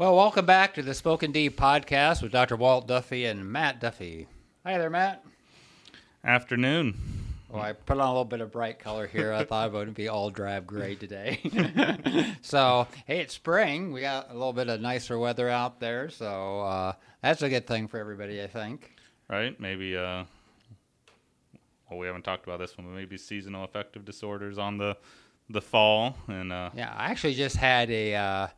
Well, welcome back to the Spoken D podcast with Dr. Walt Duffy and Matt Duffy. Hi there, Matt. Afternoon. Well, I put on a little bit of bright color here. I thought it would be all drab gray today. so, hey, it's spring. We got a little bit of nicer weather out there. So, uh, that's a good thing for everybody, I think. Right? Maybe, uh, well, we haven't talked about this one, but maybe seasonal affective disorders on the the fall. And uh, yeah, I actually just had a,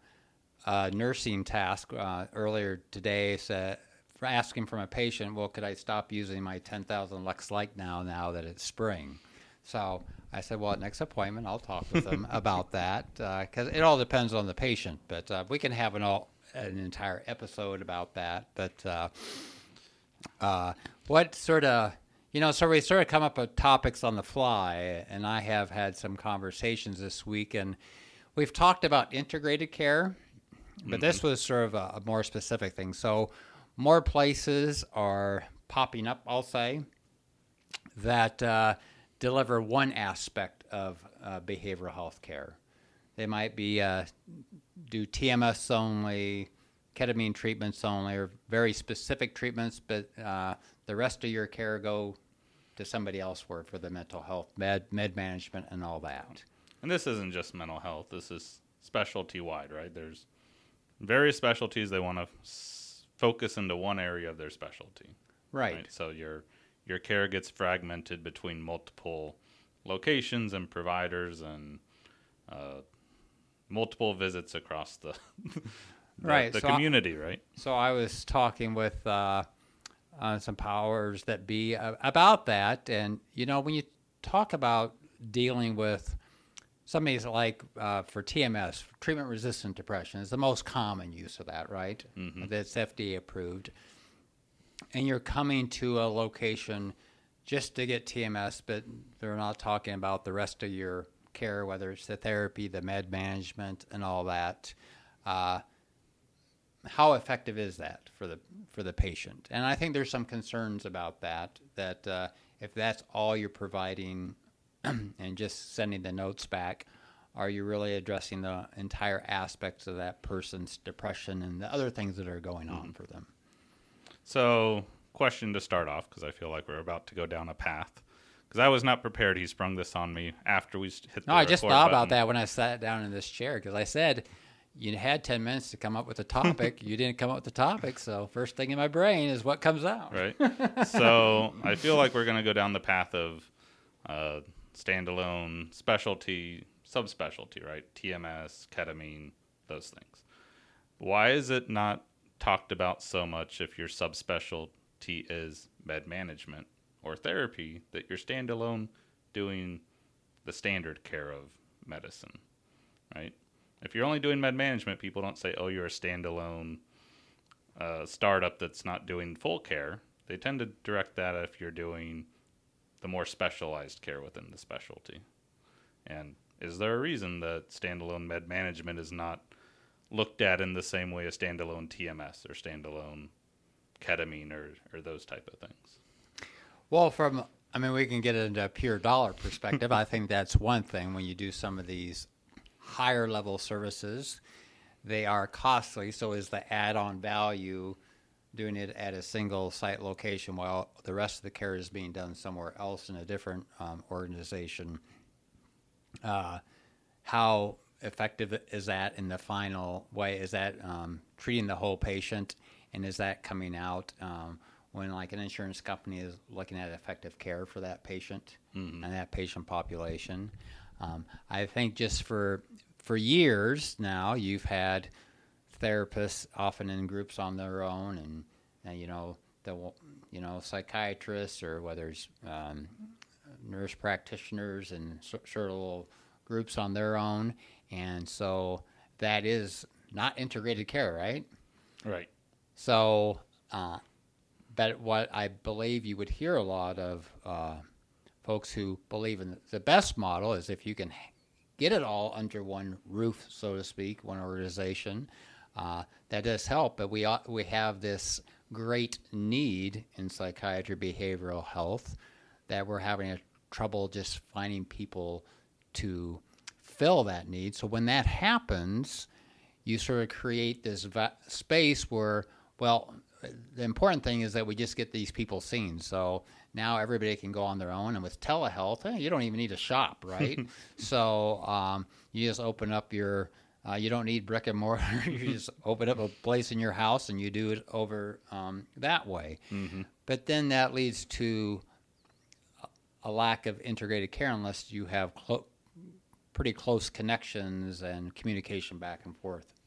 uh, a nursing task uh, earlier today. For asking from a patient, well, could I stop using my 10,000 lux light now, now that it's spring? So I said, well, at next appointment, I'll talk with them about that because uh, it all depends on the patient. But uh, we can have an all an entire episode about that. But uh, uh what sort of you know, so we sort of come up with topics on the fly, and I have had some conversations this week, and we've talked about integrated care, but mm-hmm. this was sort of a, a more specific thing. So more places are popping up, I'll say, that uh, deliver one aspect of uh, behavioral health care. They might be uh, do TMS only, ketamine treatments only, or very specific treatments, but uh, the rest of your care go to somebody else for for the mental health, med med management, and all that. And this isn't just mental health. This is specialty wide, right? There's various specialties they want to focus into one area of their specialty. Right. right. So your your care gets fragmented between multiple locations and providers and uh, multiple visits across the the, right. the so community, I, right? So I was talking with uh, uh, some powers that be about that, and you know when you talk about dealing with somebody's like uh, for TMS, treatment resistant depression is the most common use of that, right? Mm-hmm. That's FDA approved. And you're coming to a location just to get TMS, but they're not talking about the rest of your care, whether it's the therapy, the med management, and all that. Uh, how effective is that for the for the patient? And I think there's some concerns about that. That uh, if that's all you're providing and just sending the notes back, are you really addressing the entire aspects of that person's depression and the other things that are going on mm-hmm. for them? So, question to start off, because I feel like we're about to go down a path. Because I was not prepared. He sprung this on me after we hit. No, I just thought button. about that when I sat down in this chair because I said you had 10 minutes to come up with a topic. you didn't come up with the topic. So, first thing in my brain is what comes out. Right. so, I feel like we're going to go down the path of uh, standalone specialty, subspecialty, right? TMS, ketamine, those things. Why is it not talked about so much if your subspecialty is med management or therapy that you're standalone doing the standard care of medicine, right? If you're only doing med management, people don't say, "Oh, you're a standalone uh, startup that's not doing full care." They tend to direct that if you're doing the more specialized care within the specialty. And is there a reason that standalone med management is not looked at in the same way as standalone TMS or standalone ketamine or, or those type of things? Well, from I mean, we can get into a pure dollar perspective. I think that's one thing when you do some of these higher level services, they are costly. So is the add-on value doing it at a single site location while the rest of the care is being done somewhere else in a different um, organization. Uh, how effective is that in the final way? Is that um, treating the whole patient, and is that coming out um, when like an insurance company is looking at effective care for that patient mm-hmm. and that patient population? Um, I think just for for years now, you've had therapists often in groups on their own, and, and you know the you know psychiatrists or whether it's um, nurse practitioners and sort of little groups on their own, and so that is not integrated care, right? Right. So, uh, but what I believe you would hear a lot of uh, folks who believe in the best model is if you can get it all under one roof, so to speak, one organization. Uh, that does help, but we ought, we have this great need in psychiatry behavioral health that we're having a trouble just finding people to fill that need. So when that happens, you sort of create this va- space where, well, the important thing is that we just get these people seen. So now everybody can go on their own, and with telehealth, eh, you don't even need to shop, right? so um, you just open up your. Uh, you don't need brick and mortar. you just open up a place in your house, and you do it over um, that way. But then that leads to a lack of integrated care unless you have clo- pretty close connections and communication back and forth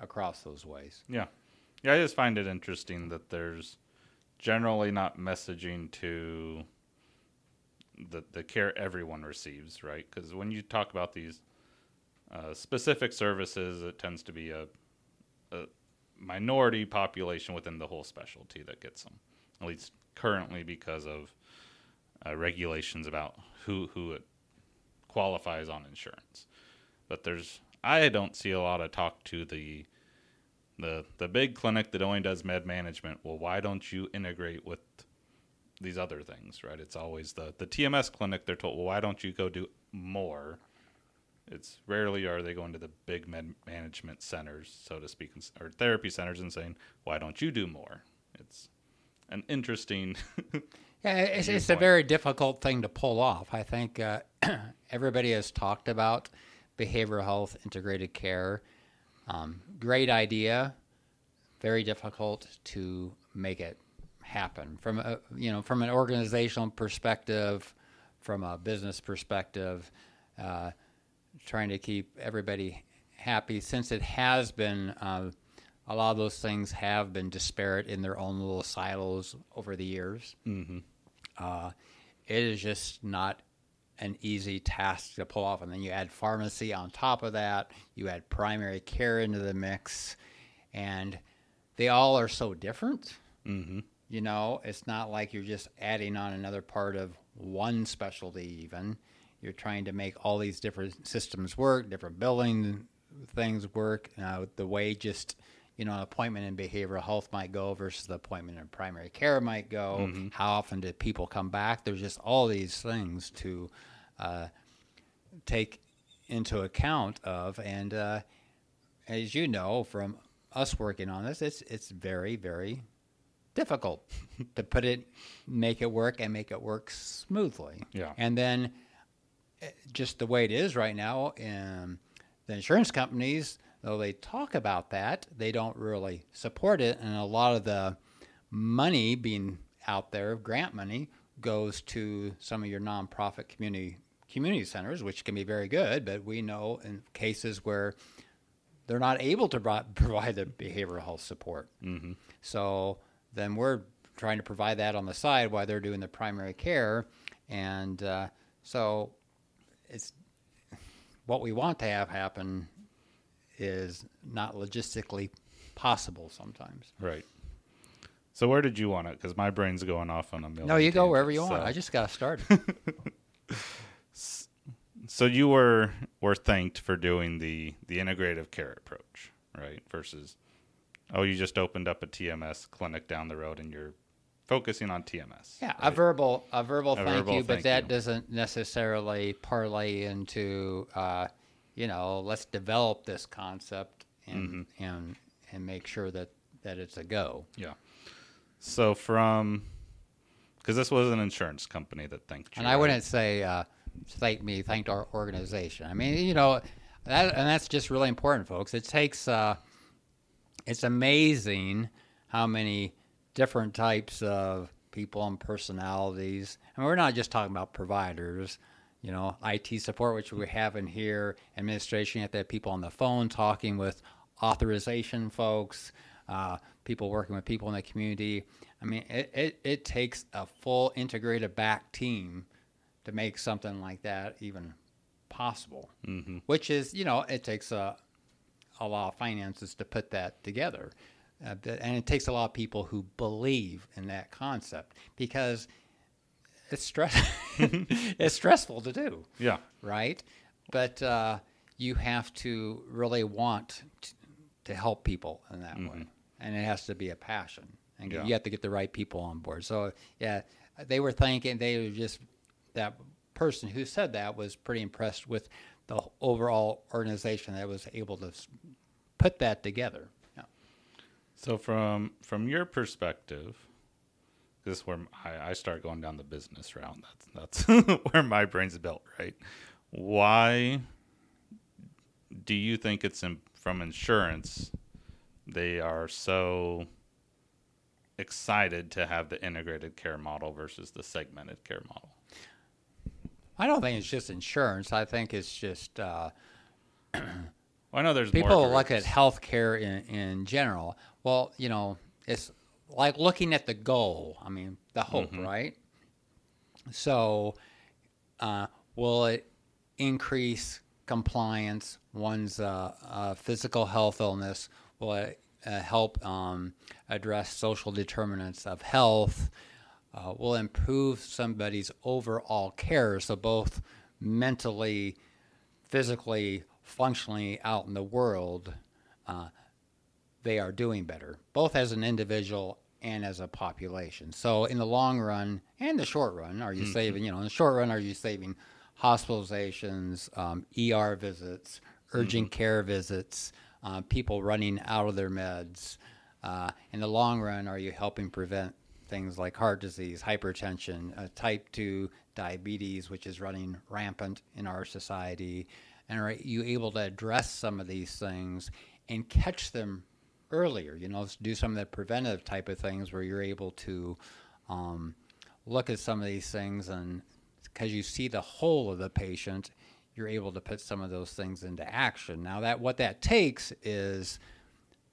across those ways. Yeah. Yeah, I just find it interesting that there's generally not messaging to the the care everyone receives, right? Because when you talk about these uh, specific services, it tends to be a, a minority population within the whole specialty that gets them, at least currently because of uh, regulations about who who it qualifies on insurance. But there's I don't see a lot of talk to the the the big clinic that only does med management. Well, why don't you integrate with these other things, right? It's always the the TMS clinic. They're told, well, why don't you go do more? It's rarely are they going to the big med management centers, so to speak, or therapy centers, and saying, why don't you do more? It's an interesting. Yeah, it's, it's a very difficult thing to pull off. I think uh, everybody has talked about behavioral health integrated care. Um, great idea, very difficult to make it happen from a you know from an organizational perspective, from a business perspective, uh, trying to keep everybody happy since it has been. Uh, a lot of those things have been disparate in their own little silos over the years. Uh, it is just not an easy task to pull off. And then you add pharmacy on top of that, you add primary care into the mix, and they all are so different. mm-hmm. You know, it's not like you're just adding on another part of one specialty, even. You're trying to make all these different systems work, different billing things work. Uh, the way just, you know, an appointment in behavioral health might go versus the appointment in primary care might go. How often do people come back? There's just all these things to uh, take into account of. And uh, as you know from us working on this, it's, it's very, very difficult to put it, make it work, and make it work smoothly. Yeah. And then, just the way it is right now, um, the insurance companies, though they talk about that, they don't really support it, and a lot of the money being out there, grant money, goes to some of your nonprofit community community centers, which can be very good. But we know in cases where they're not able to provide the behavioral health support. Mm-hmm. So then we're trying to provide that on the side while they're doing the primary care, and uh, so it's what we want to have happen is not logistically possible sometimes. Right. So where did you want it? Because my brain's going off on a million. No, you go wherever you want. I just got started. So you were were thanked for doing the the integrative care approach, right? Versus, oh, you just opened up a TMS clinic down the road and you're focusing on TMS. Yeah, a verbal a verbal A thank verbal you, but thank that you. doesn't necessarily parlay into uh, you know let's develop this concept and Mm-hmm. and and make sure that that it's a go. Yeah. So from, because this was an insurance company that thanked you. And I right? wouldn't say uh, thank me, thanked our organization. I mean, you know, that and that's just really important, folks. It takes. Uh, it's amazing how many different types of people and personalities. And we're not just talking about providers. You know, IT support, which we have in here, administration. You have to have people on the phone talking with authorization folks, uh, people working with people in the community. I mean, it, it, it takes a full integrated back team to make something like that even possible. Mm-hmm. Which is, you know, it takes a, a lot of finances to put that together. Uh, and it takes a lot of people who believe in that concept because it's stress it's stressful to do Yeah. right? But uh, you have to really want t- to help people in that way, and it has to be a passion, and Yeah. you have to get the right people on board. So yeah, they were thinking they were just that person who said that was pretty impressed with the overall organization that was able to put that together. So from from your perspective, this is where I, I start going down the business route. That's that's where my brain's built, right? Why do you think it's in, from insurance? They are so excited to have the integrated care model versus the segmented care model. I don't think it's just insurance. I think it's just uh, well, I know there's people look at healthcare in in general. Well, you know, it's like looking at the goal. I mean, the hope, mm-hmm. right? So, uh, will it increase compliance? One's uh, uh, physical health illness will it uh, help um, address social determinants of health? uh, will improve somebody's overall care. So, both mentally, physically, functionally out in the world, uh, they are doing better, both as an individual and as a population. So, in the long run and the short run, are you mm-hmm. saving, you know, in the short run, are you saving hospitalizations, um, ER visits, urgent mm-hmm. care visits, uh, people running out of their meds? Uh, in the long run, are you helping prevent things like heart disease, hypertension, uh, type 2 diabetes, which is running rampant in our society. And are you able to address some of these things and catch them earlier? You know, do some of the preventative type of things where you're able to um, look at some of these things and because you see the whole of the patient, you're able to put some of those things into action. Now that what that takes is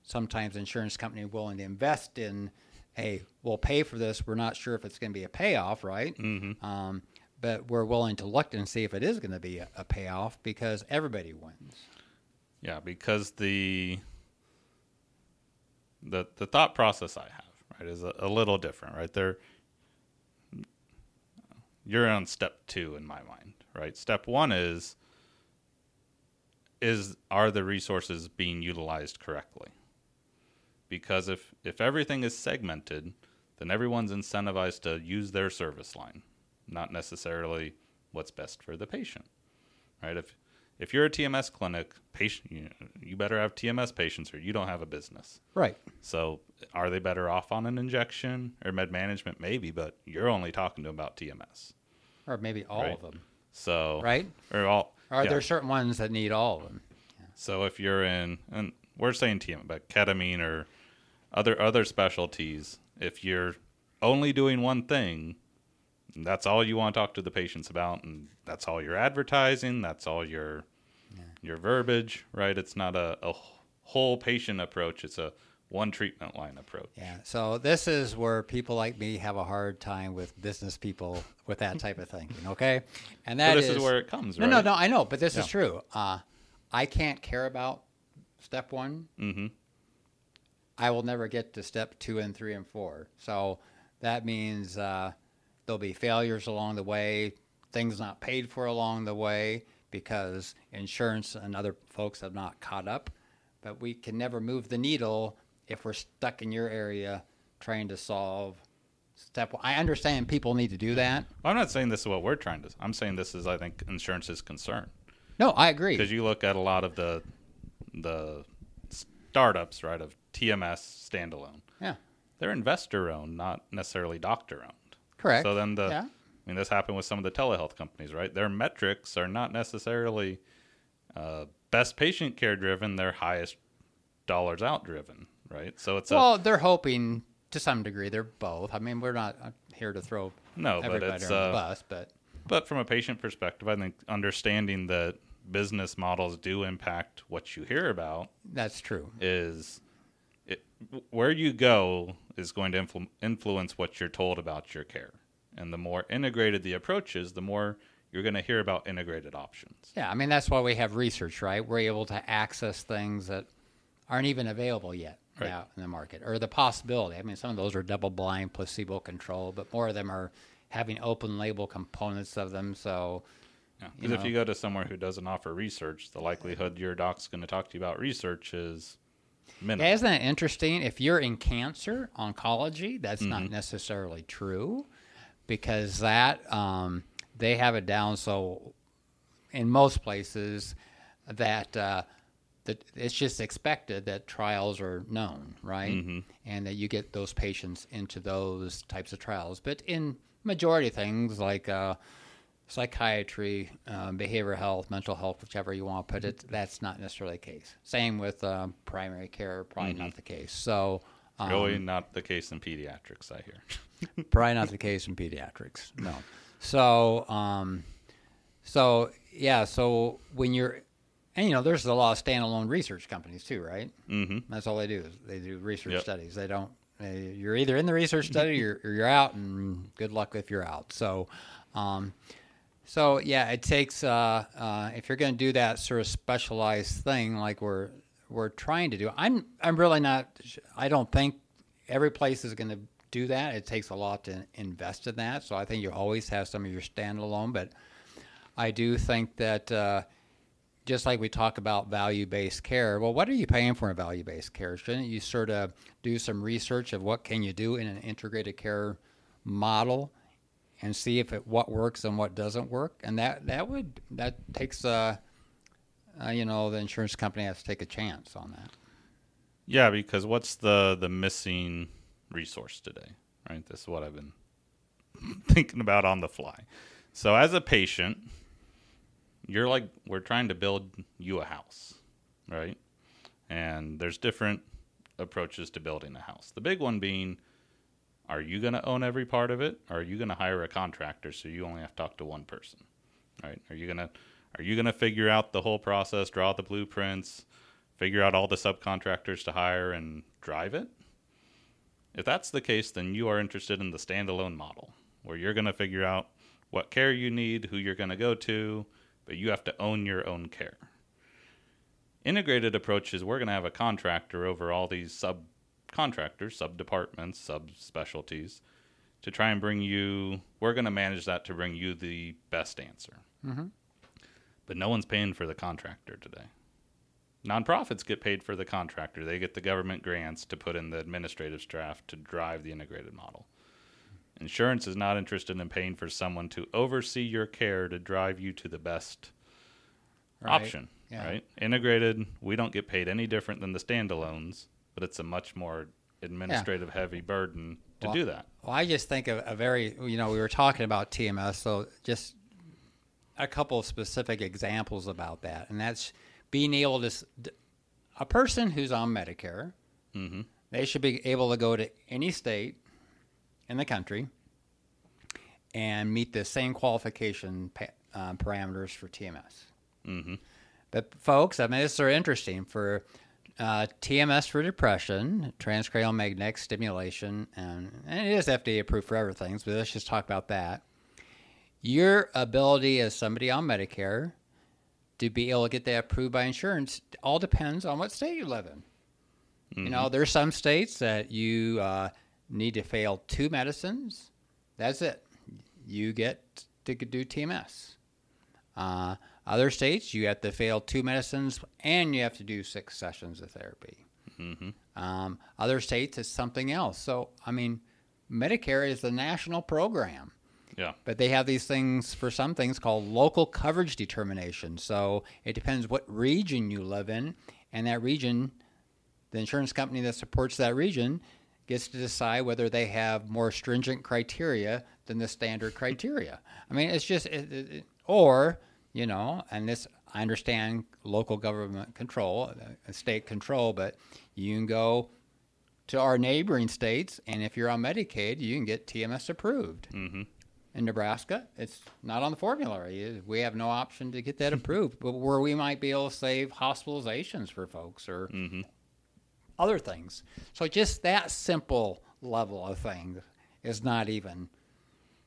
sometimes insurance company willing to invest in hey, we'll pay for this. We're not sure if it's going to be a payoff, right? Mm-hmm. Um, but we're willing to look and see if it is going to be a, a, payoff because everybody wins. Yeah, because the the the thought process I have right is a, a little different, right? There, you're on step two in my mind, right? Step one is is are the resources being utilized correctly? because if if everything is segmented, then everyone's incentivized to use their service line, not necessarily what's best for the patient. Right? If if you're a TMS clinic, patient you, you better have TMS patients or you don't have a business. Right. So, are they better off on an injection or med management maybe, but you're only talking to them about TMS. Or maybe all right? of them. So, right? Or all Are yeah. there certain ones that need all of them? Yeah. So if you're in and we're saying TMS, but ketamine or other other specialties, if you're only doing one thing, that's all you want to talk to the patients about, and that's all your advertising. That's all your yeah. your verbiage, right? It's not a, a whole patient approach. It's a one treatment line approach. Yeah. So this is where people like me have a hard time with business people with that type of thinking. Okay, and that this is, is, where it comes. No, right? no, no. I know, but this yeah. is true. Uh, I can't care about step one. Mm-hmm. I will never get to step two and three and four. So that means uh, there'll be failures along the way, things not paid for along the way because insurance and other folks have not caught up. But we can never move the needle if we're stuck in your area trying to solve step one. I understand people need to do that. Well, I'm not saying this is what we're trying to. I'm saying this is I think insurance's concern. No, I agree. Because you look at a lot of the the startups, right, of TMS standalone. Yeah. They're investor owned, not necessarily doctor owned. Correct. So then the yeah. I mean this happened with some of the telehealth companies, right? Their metrics are not necessarily uh, best patient care driven, they're highest dollars out driven, right? So it's Well, a, they're hoping to some degree they're both. I mean, we're not uh, here to throw no, but it's, uh, the bus, but but from a patient perspective, I think understanding that business models do impact what you hear about. That's true. Is where you go is going to influ- influence what you're told about your care. And the more integrated the approach is, the more you're going to hear about integrated options. Yeah, I mean, that's why we have research, right? We're able to access things that aren't even available yet right. out in the market, or the possibility. I mean, some of those are double blind, placebo controlled, but more of them are having open label components of them. So, because yeah, if you go to somewhere who doesn't offer research, the likelihood your doc's going to talk to you about research is Minimal. Isn't that interesting? If you're in cancer oncology, that's mm-hmm. not necessarily true because that um, they have it down so in most places that uh, that it's just expected that trials are known, right? Mm-hmm. And that you get those patients into those types of trials. But in majority of things like uh, psychiatry, uh, behavioral health, mental health, whichever you want to put it, that's not necessarily the case. Same with uh, primary care, probably not the case. So. Um, Really not the case in pediatrics, I hear. Probably not the case in pediatrics. No. So, um, so yeah. So when you're, and you know, there's a lot of standalone research companies too, right? mm-hmm. That's all they do. Is they do research Yep. studies. They don't. They, you're either in the research study or, or you're out, and good luck if you're out. So, um, so yeah, it takes uh, uh, if you're going to do that sort of specialized thing like we're we're trying to do. I'm I'm really not. I don't think every place is going to do that. It takes a lot to invest in that. So I think you always have some of your standalone, but I do think that. Uh, just like we talk about value-based care well what are you paying for in value-based care shouldn't you sort of do some research of what can you do in an integrated care model and see if it what works and what doesn't work and that that would that takes uh, uh you know the insurance company has to take a chance on that Yeah, because what's the the missing resource today? Right. This is what I've been thinking about on the fly. So as a patient, you're like we're trying to build you a house, right? And there's different approaches to building a house. The big one being are you going to own every part of it or are you going to hire a contractor so you only have to talk to one person? Right? Are you going to are you going to figure out the whole process, draw the blueprints, figure out all the subcontractors to hire and drive it? If that's the case, then you are interested in the standalone model where you're going to figure out what care you need, who you're going to go to, but you have to own your own care. Integrated approach is we're going to have a contractor over all these subcontractors, sub departments, sub specialties to try and bring you, we're going to manage that to bring you the best answer. Mhm. But no one's paying for the contractor today. Nonprofits get paid for the contractor. They get the government grants to put in the administrative staff to drive the integrated model. Insurance is not interested in paying for someone to oversee your care to drive you to the best Right. option, Yeah. right? Integrated, we don't get paid any different than the standalones, but it's a much more administrative heavy burden to Well, do that. Well, I just think of a very, you know, we were talking about TMS, so just a couple of specific examples about that, and that's being able to, a person who's on Medicare, hmm they should be able to go to any state in the country and meet the same qualification pa- uh, parameters for TMS. hmm But folks, I mean, this is interesting for uh, TMS for depression, transcranial magnetic stimulation, and, and it is FDA approved for everything. So let's just talk about that. Your ability as somebody on Medicare to be able to get that approved by insurance all depends on what state you live in. You know, there's some states that you uh, need to fail two medicines. That's it. You get to do TMS. Uh, other states, you have to fail two medicines and you have to do six sessions of therapy. hmm Um, other states, it's something else. So, I mean, Medicare is the national program, Yeah. but they have these things for some things called local coverage determination. So it depends what region you live in, and that region, the insurance company that supports that region, gets to decide whether they have more stringent criteria than the standard criteria. I mean, it's just, it, it- or, you know, and this, I understand local government control, uh, state control, but you can go to our neighboring states, and if you're on Medicaid, you can get TMS approved. hmm In Nebraska, it's not on the formulary. We have no option to get that approved, but where we might be able to save hospitalizations for folks or hmm other things. So just that simple level of thing is not even,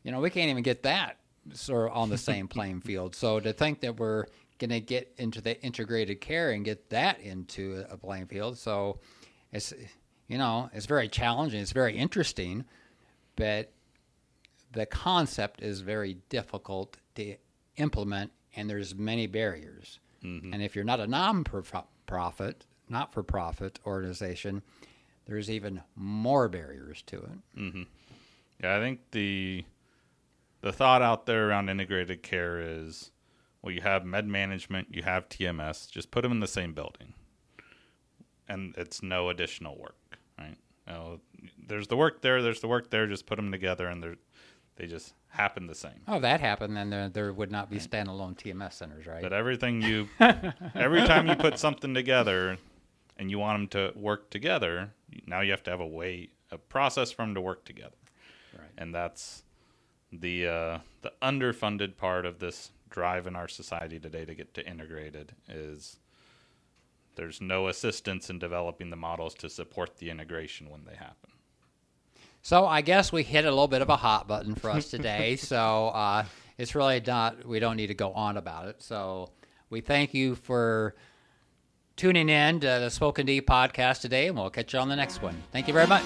you know, we can't even get that sort of on the same playing field. So to think that we're going to get into the integrated care and get that into a playing field, so it's, you know, it's very challenging. It's very interesting, but the concept is very difficult to implement, and there's many barriers. hmm And if you're not a non-profit, not-for-profit organization, there's even more barriers to it. hmm Yeah, I think the the thought out there around integrated care is well, you have med management, you have TMS, just put them in the same building. and it's no additional work, right? You know, there's the work there, there's the work there. Just put them together, and they they just happen the same. Oh, that happened, then there, there would not be standalone TMS centers, right? But everything you, every time you put something together, and you want them to work together, now you have to have a way, a process for them to work together. Right. And that's the uh, the underfunded part of this drive in our society today to get to integrated is there's no assistance in developing the models to support the integration when they happen. So I guess we hit a little bit of a hot button for us today. so uh, it's really not, we don't need to go on about it. So we thank you for tuning in to the Spoken D podcast today, and we'll catch you on the next one. Thank you very much.